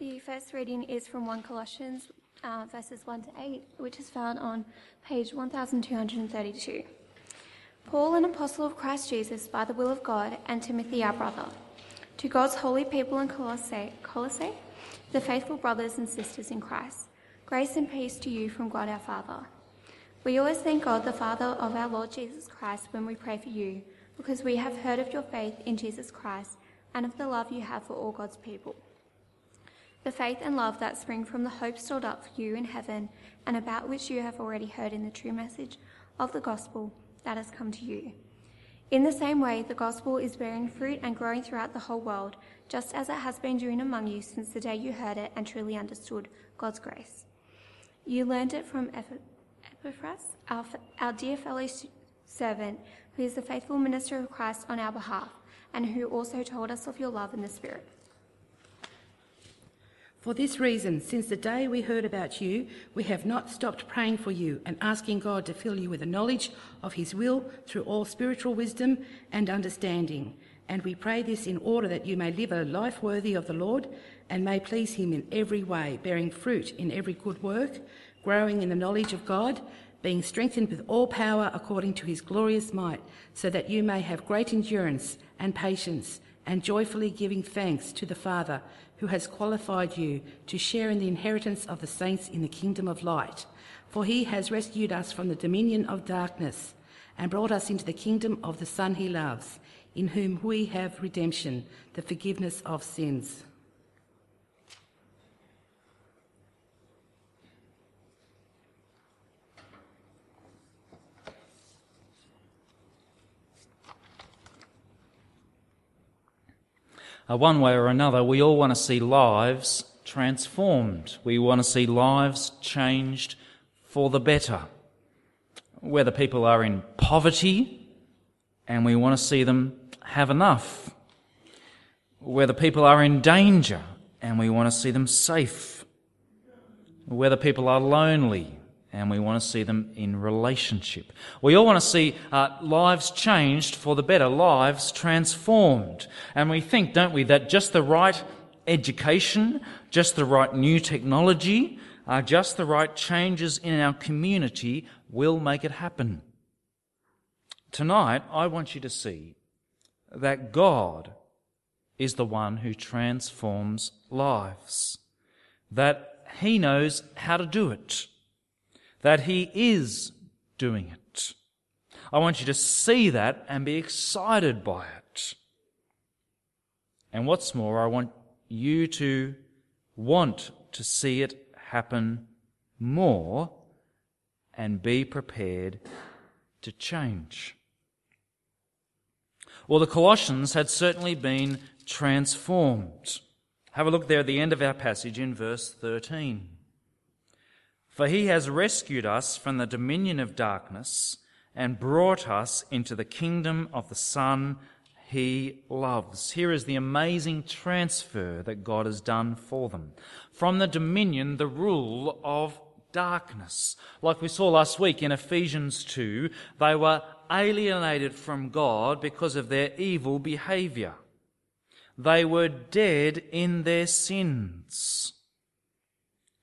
The first reading is from 1 Colossians uh, verses 1 to 8, which is found on page 1232. Paul, an apostle of Christ Jesus by the will of God, and Timothy, our brother, to God's holy people in Colossae, Colossae, the faithful brothers and sisters in Christ, grace and peace to you from God our Father. We always thank God, the Father of our Lord Jesus Christ, when we pray for you, because we have heard of your faith in Jesus Christ and of the love you have for all God's people. The faith and love that spring from the hope stored up for you in heaven, and about which you have already heard in the true message of the gospel that has come to you. In the same way, the gospel is bearing fruit and growing throughout the whole world, just as it has been doing among you since the day you heard it and truly understood God's grace. You learned it from Epaphras, our, our dear fellow servant, who is the faithful minister of Christ on our behalf, and who also told us of your love in the Spirit. For this reason, since the day we heard about you, we have not stopped praying for you and asking God to fill you with a knowledge of His will through all spiritual wisdom and understanding. And we pray this in order that you may live a life worthy of the Lord and may please Him in every way, bearing fruit in every good work, growing in the knowledge of God, being strengthened with all power according to His glorious might, so that you may have great endurance and patience, and joyfully giving thanks to the Father who has qualified you to share in the inheritance of the saints in the kingdom of light. For he has rescued us from the dominion of darkness and brought us into the kingdom of the Son he loves, in whom we have redemption, the forgiveness of sins. Uh, one way or another, we all want to see lives transformed. We want to see lives changed for the better. Whether people are in poverty and we want to see them have enough. Whether people are in danger and we want to see them safe. Whether people are lonely and we want to see them in relationship. We all want to see uh, lives changed for the better, lives transformed. And we think, don't we, that just the right education, just the right new technology, uh, just the right changes in our community will make it happen. Tonight, I want you to see that God is the one who transforms lives, that He knows how to do it that He is doing it. I want you to see that and be excited by it. And what's more, I want you to want to see it happen more and be prepared to change. Well, the Colossians had certainly been transformed. Have a look there at the end of our passage in verse 13. For he has rescued us from the dominion of darkness and brought us into the kingdom of the Son he loves. Here is the amazing transfer that God has done for them. From the dominion, the rule of darkness. Like we saw last week in Ephesians 2, they were alienated from God because of their evil behavior. They were dead in their sins.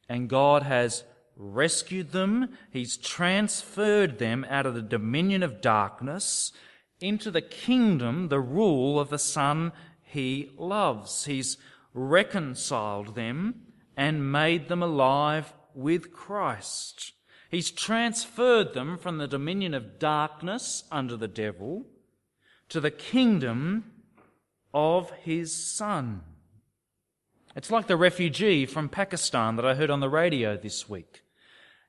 And God has rescued them, He's transferred them out of the dominion of darkness into the kingdom, the rule of the Son He loves. He's reconciled them and made them alive with Christ. He's transferred them from the dominion of darkness under the devil to the kingdom of his Son. It's like the refugee from Pakistan that I heard on the radio this week.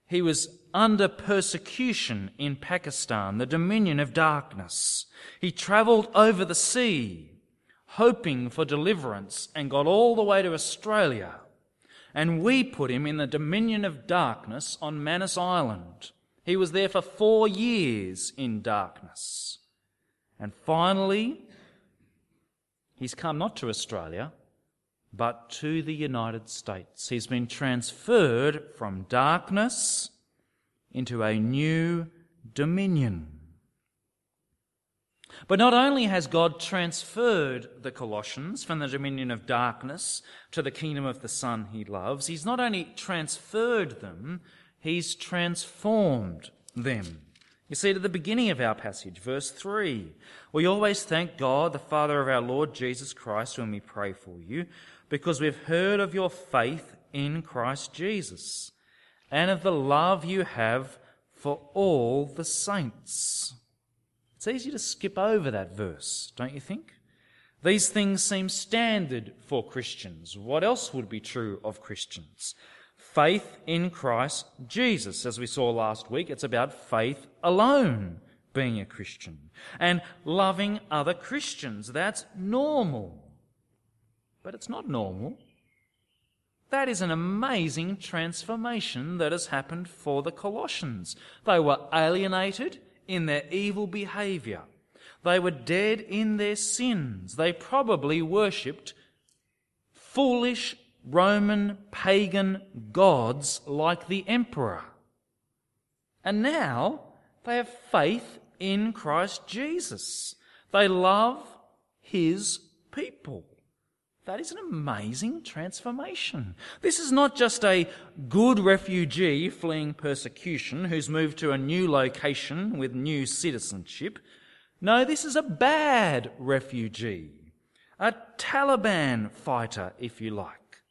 He was under persecution in Pakistan, the dominion of darkness. He travelled over the sea, hoping for deliverance, and got all the way to Australia. And we put him in the dominion of darkness on Manus Island. He was there for four years in darkness. And finally, he's come not to Australia, but to the United States. He's been transferred from darkness into a new dominion. But not only has God transferred the Colossians from the dominion of darkness to the kingdom of the Son he loves, he's not only transferred them, he's transformed them. You see, at the beginning of our passage, verse 3, we always thank God, the Father of our Lord Jesus Christ, when we pray for you, because we've heard of your faith in Christ Jesus and of the love you have for all the saints. It's easy to skip over that verse, don't you think? These things seem standard for Christians. What else would be true of Christians? Faith in Christ Jesus. As we saw last week, it's about faith alone being a Christian and loving other Christians. That's normal. But it's not normal. That is an amazing transformation that has happened for the Colossians. They were alienated in their evil behavior. They were dead in their sins. They probably worshipped foolish Roman pagan gods like the emperor. And now they have faith in Christ Jesus. They love his people. That is an amazing transformation. This is not just a good refugee fleeing persecution who's moved to a new location with new citizenship. No, this is a bad refugee, a Taliban fighter, if you like,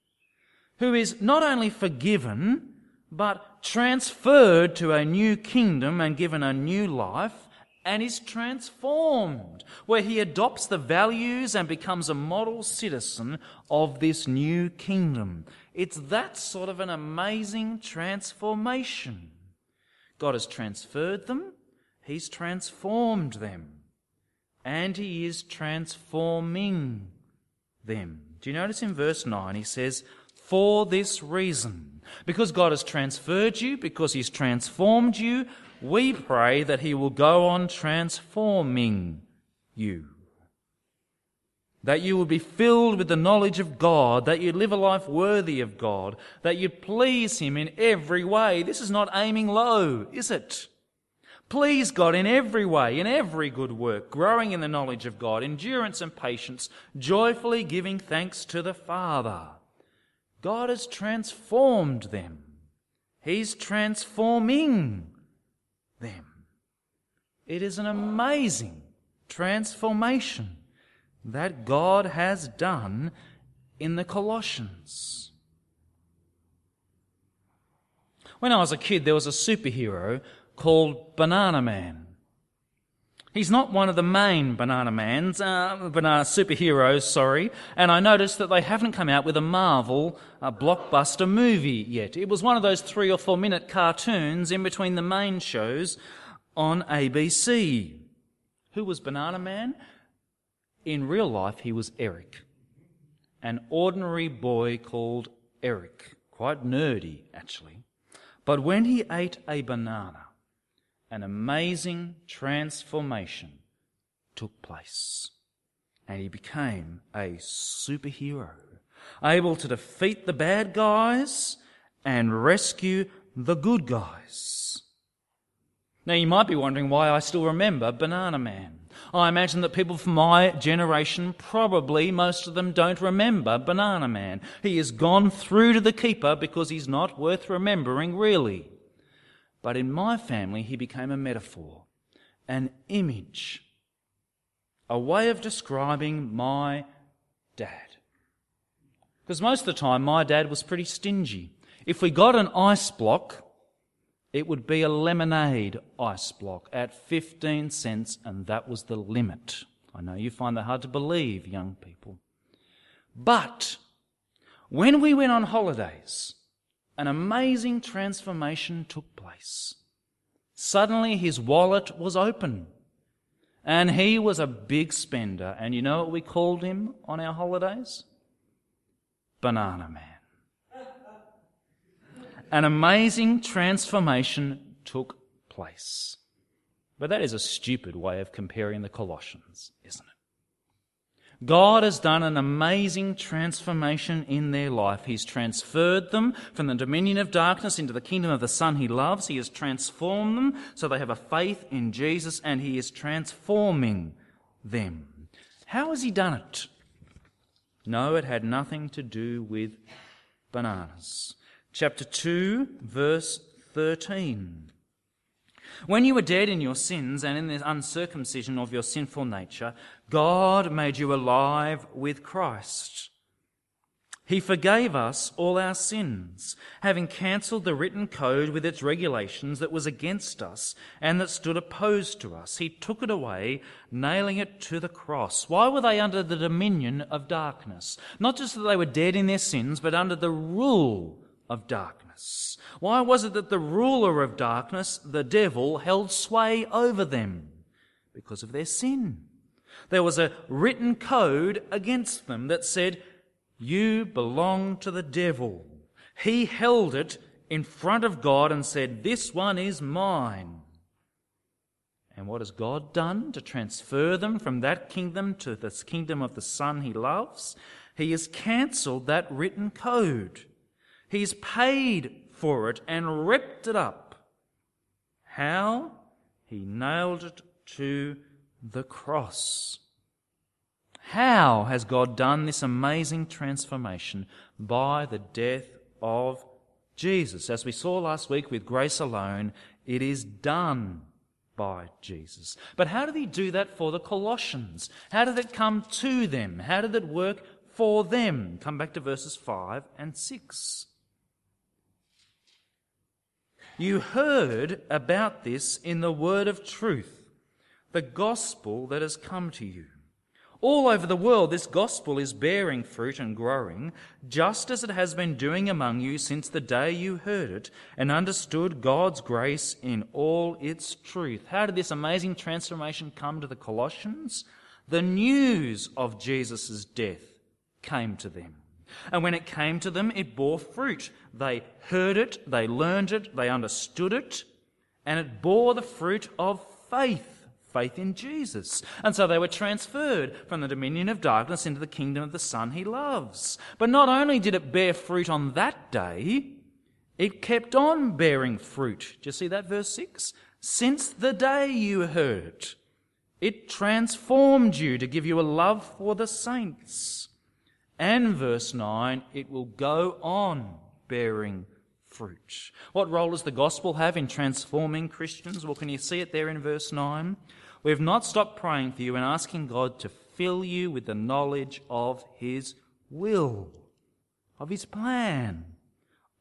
who is not only forgiven, but transferred to a new kingdom and given a new life and is transformed, where he adopts the values and becomes a model citizen of this new kingdom. It's that sort of an amazing transformation. God has transferred them, He's transformed them, and He is transforming them. Do you notice in verse 9 He says, For this reason, because God has transferred you, because He's transformed you, we pray that He will go on transforming you. That you will be filled with the knowledge of God, that you live a life worthy of God, that you please Him in every way. This is not aiming low, is it? Please God in every way, in every good work, growing in the knowledge of God, endurance and patience, joyfully giving thanks to the Father. God has transformed them. He's transforming them. It is an amazing transformation that God has done in the Colossians. When I was a kid, there was a superhero called Banana Man. He's not one of the main Banana Mans, uh, Banana superheroes, sorry, and I noticed that they haven't come out with a Marvel uh, blockbuster movie yet. It was one of those three or four minute cartoons in between the main shows on ABC. Who was Banana Man? In real life, he was Eric, an ordinary boy called Eric, quite nerdy actually. But when he ate a banana, an amazing transformation took place. And he became a superhero, able to defeat the bad guys and rescue the good guys. Now, you might be wondering why I still remember Banana Man. I imagine that people from my generation, probably most of them, don't remember Banana Man. He has gone through to the keeper because he's not worth remembering, really. But in my family, he became a metaphor, an image, a way of describing my dad. Because most of the time, my dad was pretty stingy. If we got an ice block, it would be a lemonade ice block at 15 cents, and that was the limit. I know you find that hard to believe, young people. But when we went on holidays, an amazing transformation took place. Suddenly his wallet was open. And he was a big spender. And you know what we called him on our holidays? Banana Man. An amazing transformation took place. But that is a stupid way of comparing the Colossians, isn't it? God has done an amazing transformation in their life. He's transferred them from the dominion of darkness into the kingdom of the Son He loves. He has transformed them so they have a faith in Jesus and He is transforming them. How has he done it? No, it had nothing to do with bananas. Chapter 2, verse 13. When you were dead in your sins and in the uncircumcision of your sinful nature, God made you alive with Christ. He forgave us all our sins, having cancelled the written code with its regulations that was against us and that stood opposed to us. He took it away, nailing it to the cross. Why were they under the dominion of darkness? Not just that they were dead in their sins, but under the rule of darkness. Why was it that the ruler of darkness, the devil, held sway over them? Because of their sin. There was a written code against them that said, you belong to the devil. He held it in front of God and said, This one is mine. And what has God done to transfer them from that kingdom to this kingdom of the Son he loves? He has cancelled that written code. He's paid for it and ripped it up. How? He nailed it to the cross. How has God done this amazing transformation? By the death of Jesus. As we saw last week with grace alone, it is done by Jesus. But how did he do that for the Colossians? How did it come to them? How did it work for them? Come back to verses 5 and 6. You heard about this in the word of truth, the gospel that has come to you. All over the world, this gospel is bearing fruit and growing, just as it has been doing among you since the day you heard it and understood God's grace in all its truth. How did this amazing transformation come to the Colossians? The news of Jesus' death came to them. And when it came to them, it bore fruit. They heard it, they learned it, they understood it, and it bore the fruit of faith faith in Jesus. And so they were transferred from the dominion of darkness into the kingdom of the Son he loves. But not only did it bear fruit on that day, it kept on bearing fruit. Do you see that verse 6? Since the day you heard, it transformed you to give you a love for the saints. And verse 9, it will go on bearing fruit. What role does the gospel have in transforming Christians? Well, can you see it there in verse 9? We have not stopped praying for you and asking God to fill you with the knowledge of His will, of His plan,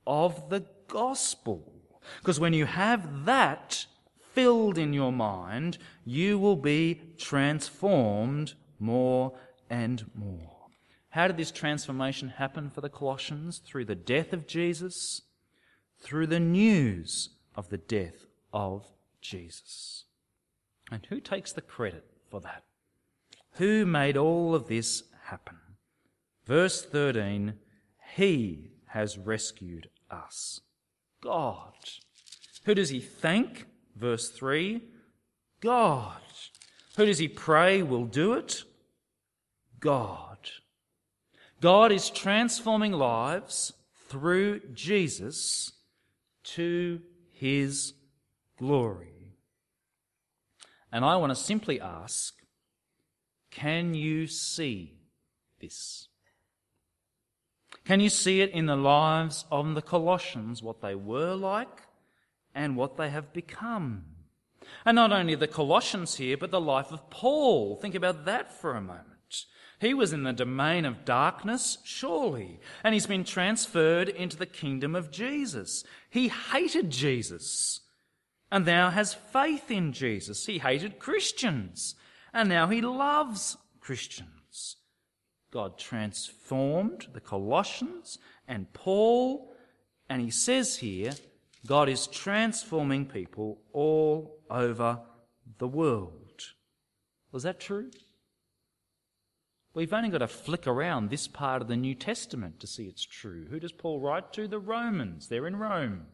of the gospel. Because when you have that filled in your mind, you will be transformed more and more. How did this transformation happen for the Colossians? Through the death of Jesus through the news of the death of Jesus. And who takes the credit for that? Who made all of this happen? Verse 13 He has rescued us. God. Who does he thank? Verse 3 God. Who does he pray will do it? God. God is transforming lives through Jesus to his glory. And I want to simply ask can you see this? Can you see it in the lives of the Colossians, what they were like and what they have become? And not only the Colossians here, but the life of Paul. Think about that for a moment. He was in the domain of darkness, surely, and he's been transferred into the kingdom of Jesus. He hated Jesus and now has faith in Jesus. He hated Christians and now he loves Christians. God transformed the Colossians and Paul, and he says here, God is transforming people all over the world. Was that true? We've only got to flick around this part of the New Testament to see it's true. Who does Paul write to? The Romans. They're in Rome.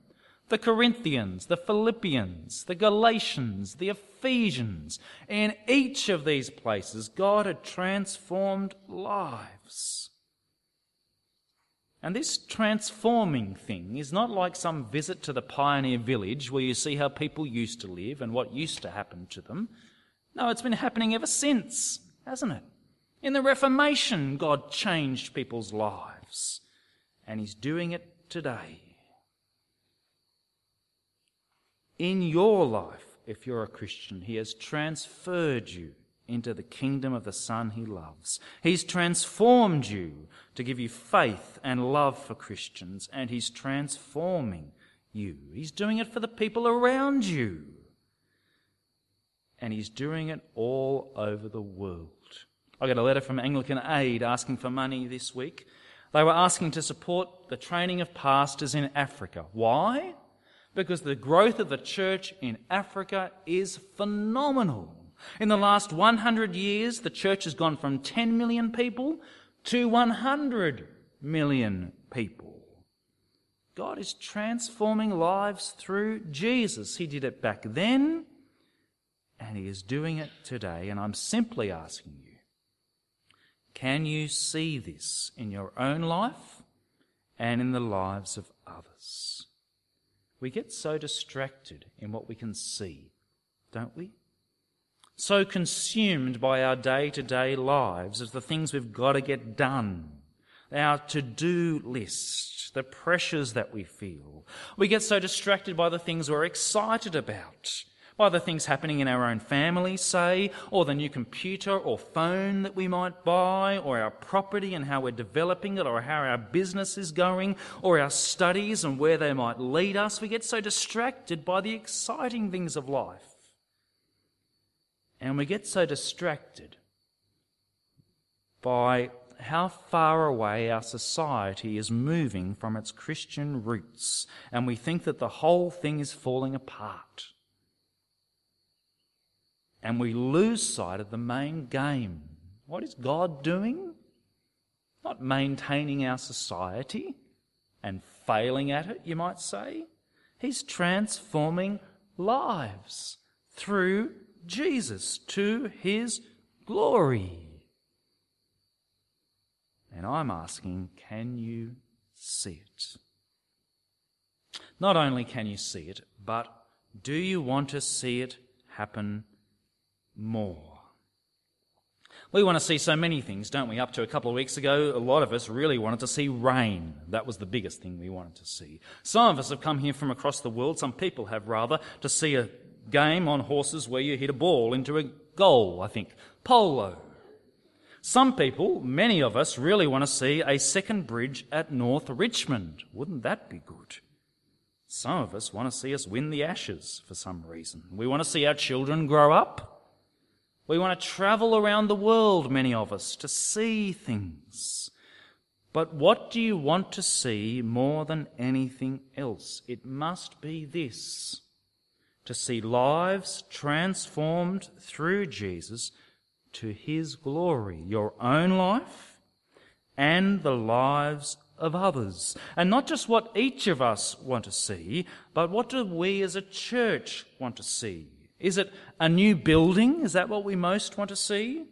The Corinthians, the Philippians, the Galatians, the Ephesians. In each of these places, God had transformed lives. And this transforming thing is not like some visit to the pioneer village where you see how people used to live and what used to happen to them. No, it's been happening ever since, hasn't it? In the Reformation, God changed people's lives, and He's doing it today. In your life, if you're a Christian, He has transferred you into the kingdom of the Son He loves. He's transformed you to give you faith and love for Christians, and He's transforming you. He's doing it for the people around you. And He's doing it all over the world. I got a letter from Anglican Aid asking for money this week. They were asking to support the training of pastors in Africa. Why? Because the growth of the church in Africa is phenomenal. In the last 100 years, the church has gone from 10 million people to 100 million people. God is transforming lives through Jesus. He did it back then, and He is doing it today. And I'm simply asking you can you see this in your own life and in the lives of others? We get so distracted in what we can see, don't we? So consumed by our day to day lives as the things we've got to get done, our to do list, the pressures that we feel. We get so distracted by the things we're excited about by the things happening in our own family, say, or the new computer or phone that we might buy, or our property and how we're developing it, or how our business is going, or our studies and where they might lead us. We get so distracted by the exciting things of life. And we get so distracted by how far away our society is moving from its Christian roots, and we think that the whole thing is falling apart and we lose sight of the main game. What is God doing? Not maintaining our society and failing at it, you might say. He's transforming lives through Jesus to his glory. And I'm asking, can you see it? Not only can you see it, but do you want to see it happen more. We want to see so many things, don't we? Up to a couple of weeks ago, a lot of us really wanted to see rain. That was the biggest thing we wanted to see. Some of us have come here from across the world, some people have rather, to see a game on horses where you hit a ball into a goal, I think. Polo. Some people, many of us, really want to see a second bridge at North Richmond. Wouldn't that be good? Some of us want to see us win the Ashes for some reason. We want to see our children grow up. We want to travel around the world, many of us, to see things. But what do you want to see more than anything else? It must be this to see lives transformed through Jesus to his glory, your own life and the lives of others. And not just what each of us want to see, but what do we as a church want to see? Is it a new building? Is that what we most want to see?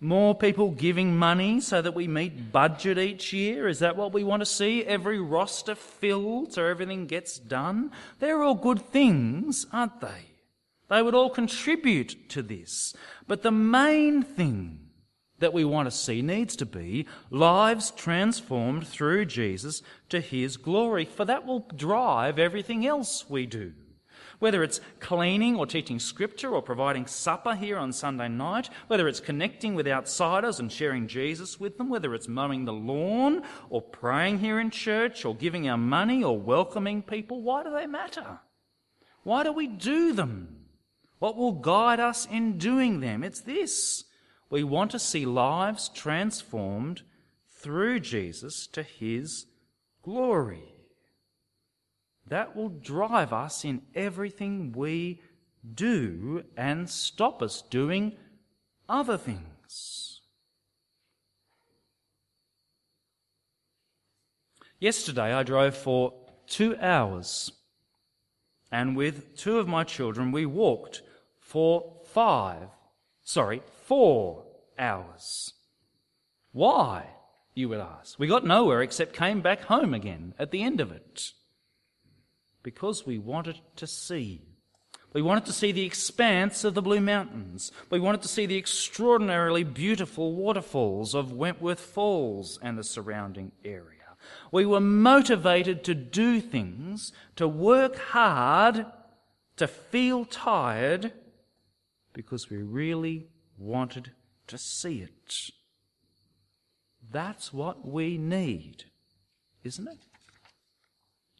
More people giving money so that we meet budget each year? Is that what we want to see? Every roster filled so everything gets done? They're all good things, aren't they? They would all contribute to this. But the main thing that we want to see needs to be lives transformed through Jesus to His glory, for that will drive everything else we do. Whether it's cleaning or teaching scripture or providing supper here on Sunday night, whether it's connecting with outsiders and sharing Jesus with them, whether it's mowing the lawn or praying here in church or giving our money or welcoming people, why do they matter? Why do we do them? What will guide us in doing them? It's this. We want to see lives transformed through Jesus to his glory. That will drive us in everything we do and stop us doing other things. Yesterday I drove for two hours, and with two of my children we walked for five, sorry, four hours. Why? You would ask. We got nowhere except came back home again at the end of it because we wanted to see. We wanted to see the expanse of the Blue Mountains. We wanted to see the extraordinarily beautiful waterfalls of Wentworth Falls and the surrounding area. We were motivated to do things, to work hard, to feel tired, because we really wanted to see it. That's what we need, isn't it?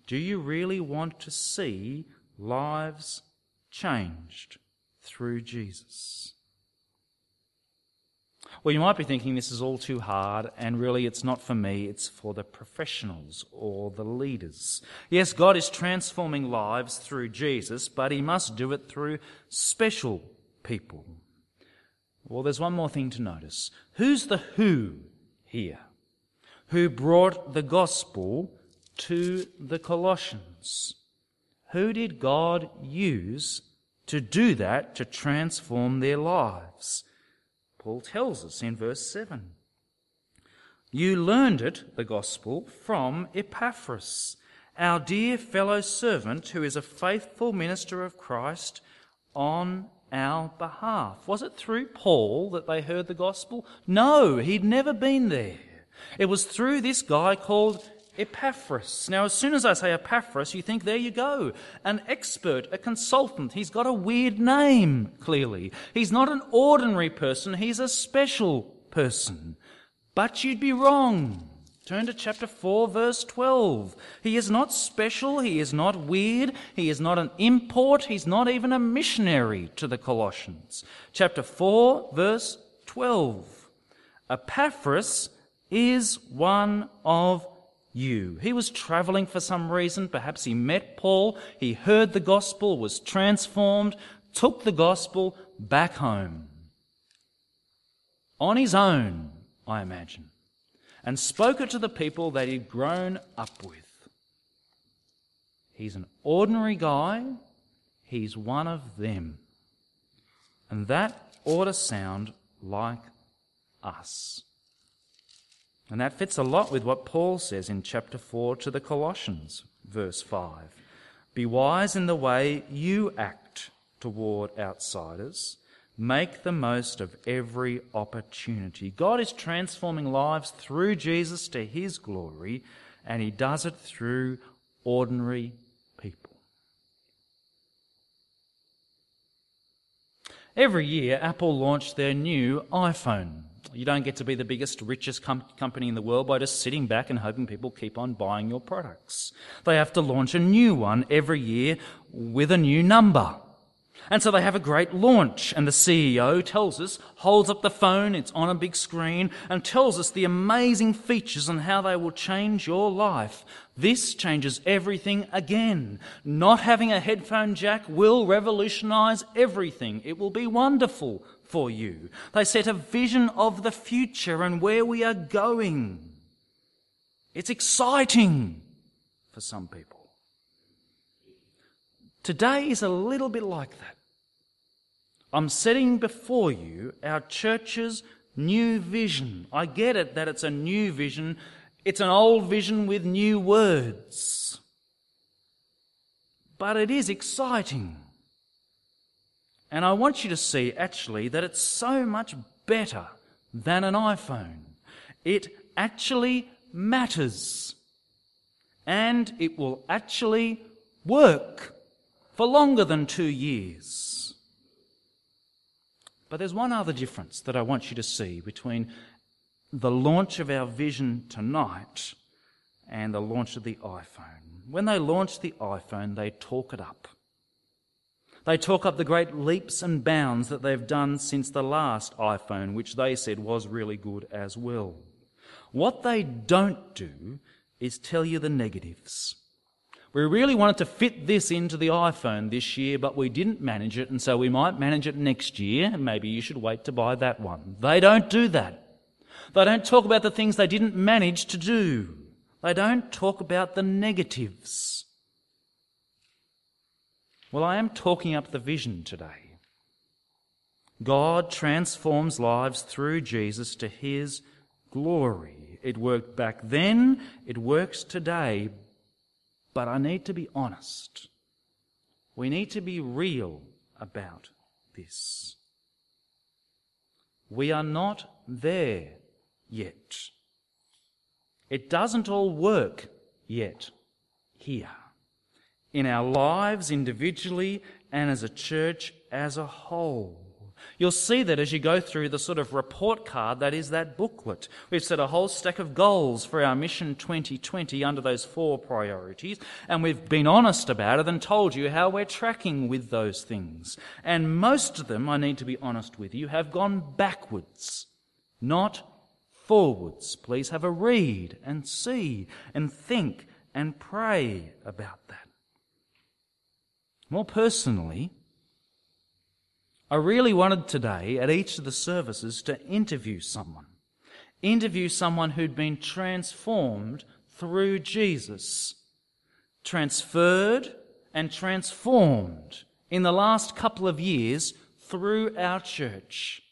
Do you really want to see lives changed through Jesus? Well, you might be thinking this is all too hard, and really it's not for me, it's for the professionals or the leaders. Yes, God is transforming lives through Jesus, but He must do it through special people. Well, there's one more thing to notice. Who's the who here? Who brought the gospel to the Colossians? Who did God use to do that, to transform their lives? Paul tells us in verse 7. You learned it, the gospel, from Epaphras, our dear fellow servant who is a faithful minister of Christ on our behalf. Was it through Paul that they heard the gospel? No, he'd never been there. It was through this guy called Epaphras. Now, as soon as I say Epaphras, you think, there you go. An expert, a consultant. He's got a weird name, clearly. He's not an ordinary person, he's a special person. But you'd be wrong. Turn to chapter 4, verse 12. He is not special, he is not weird, he is not an import, he's not even a missionary to the Colossians. Chapter 4, verse 12. Epaphras is one of you. He was traveling for some reason. Perhaps he met Paul, he heard the gospel, was transformed, took the gospel back home. On his own, I imagine, and spoke it to the people that he'd grown up with. He's an ordinary guy, he's one of them. And that ought to sound like us. And that fits a lot with what Paul says in chapter 4 to the Colossians, verse 5. Be wise in the way you act toward outsiders. Make the most of every opportunity. God is transforming lives through Jesus to his glory, and he does it through ordinary people. Every year, Apple launched their new iPhone. You don't get to be the biggest, richest com- company in the world by just sitting back and hoping people keep on buying your products. They have to launch a new one every year with a new number. And so they have a great launch, and the CEO tells us, holds up the phone, it's on a big screen, and tells us the amazing features and how they will change your life. This changes everything again. Not having a headphone jack will revolutionize everything. It will be wonderful for you. They set a vision of the future and where we are going. It's exciting for some people. Today is a little bit like that. I'm setting before you our church's new vision. I get it that it's a new vision. It's an old vision with new words. But it is exciting. And I want you to see actually that it's so much better than an iPhone. It actually matters. And it will actually work for longer than two years. But there's one other difference that I want you to see between the launch of our vision tonight and the launch of the iPhone. When they launched the iPhone, they talk it up. They talk up the great leaps and bounds that they've done since the last iPhone, which they said was really good as well. What they don't do is tell you the negatives. We really wanted to fit this into the iPhone this year, but we didn't manage it, and so we might manage it next year, and maybe you should wait to buy that one. They don't do that. They don't talk about the things they didn't manage to do. They don't talk about the negatives. Well, I am talking up the vision today. God transforms lives through Jesus to his glory. It worked back then, it works today, but I need to be honest. We need to be real about this. We are not there yet. It doesn't all work yet here. In our lives individually and as a church as a whole. You'll see that as you go through the sort of report card that is that booklet. We've set a whole stack of goals for our Mission 2020 under those four priorities, and we've been honest about it and told you how we're tracking with those things. And most of them, I need to be honest with you, have gone backwards, not forwards. Please have a read and see and think and pray about that. More personally, I really wanted today at each of the services to interview someone. Interview someone who'd been transformed through Jesus. Transferred and transformed in the last couple of years through our church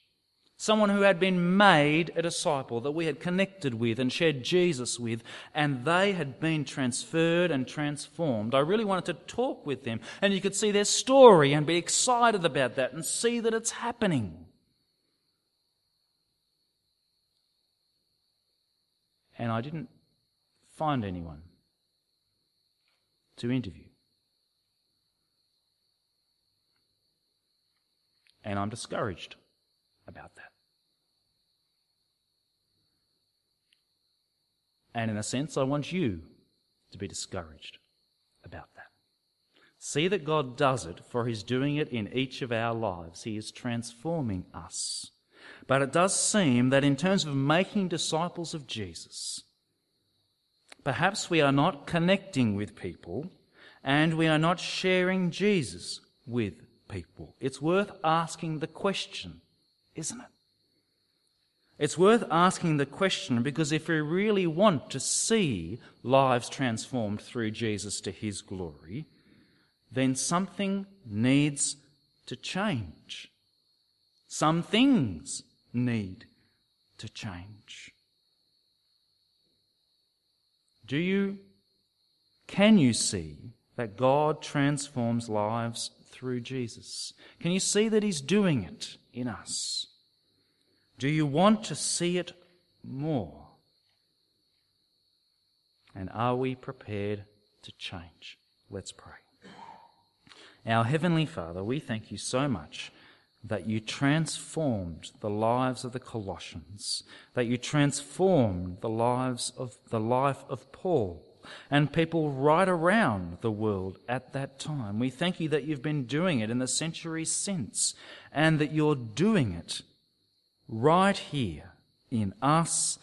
someone who had been made a disciple, that we had connected with and shared Jesus with, and they had been transferred and transformed. I really wanted to talk with them, and you could see their story and be excited about that and see that it's happening. And I didn't find anyone to interview. And I'm discouraged about that. And in a sense, I want you to be discouraged about that. See that God does it, for He's doing it in each of our lives. He is transforming us. But it does seem that in terms of making disciples of Jesus, perhaps we are not connecting with people and we are not sharing Jesus with people. It's worth asking the question, isn't it? It's worth asking the question because if we really want to see lives transformed through Jesus to his glory, then something needs to change. Some things need to change. Do you, can you see that God transforms lives through Jesus? Can you see that He's doing it in us? Do you want to see it more? And are we prepared to change? Let's pray. Our Heavenly Father, we thank you so much that you transformed the lives of the Colossians, that you transformed the lives of the life of Paul and people right around the world at that time. We thank you that you've been doing it in the centuries since and that you're doing it right here in us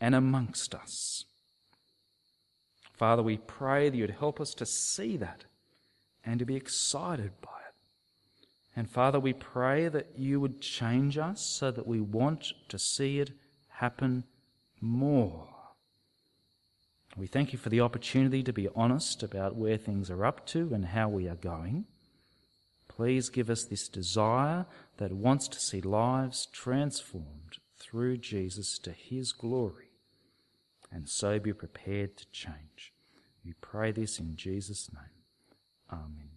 and amongst us. Father, we pray that you'd help us to see that and to be excited by it. And Father, we pray that you would change us so that we want to see it happen more. We thank you for the opportunity to be honest about where things are up to and how we are going. Please give us this desire that wants to see lives transformed through Jesus to his glory and so be prepared to change. We pray this in Jesus' name. Amen.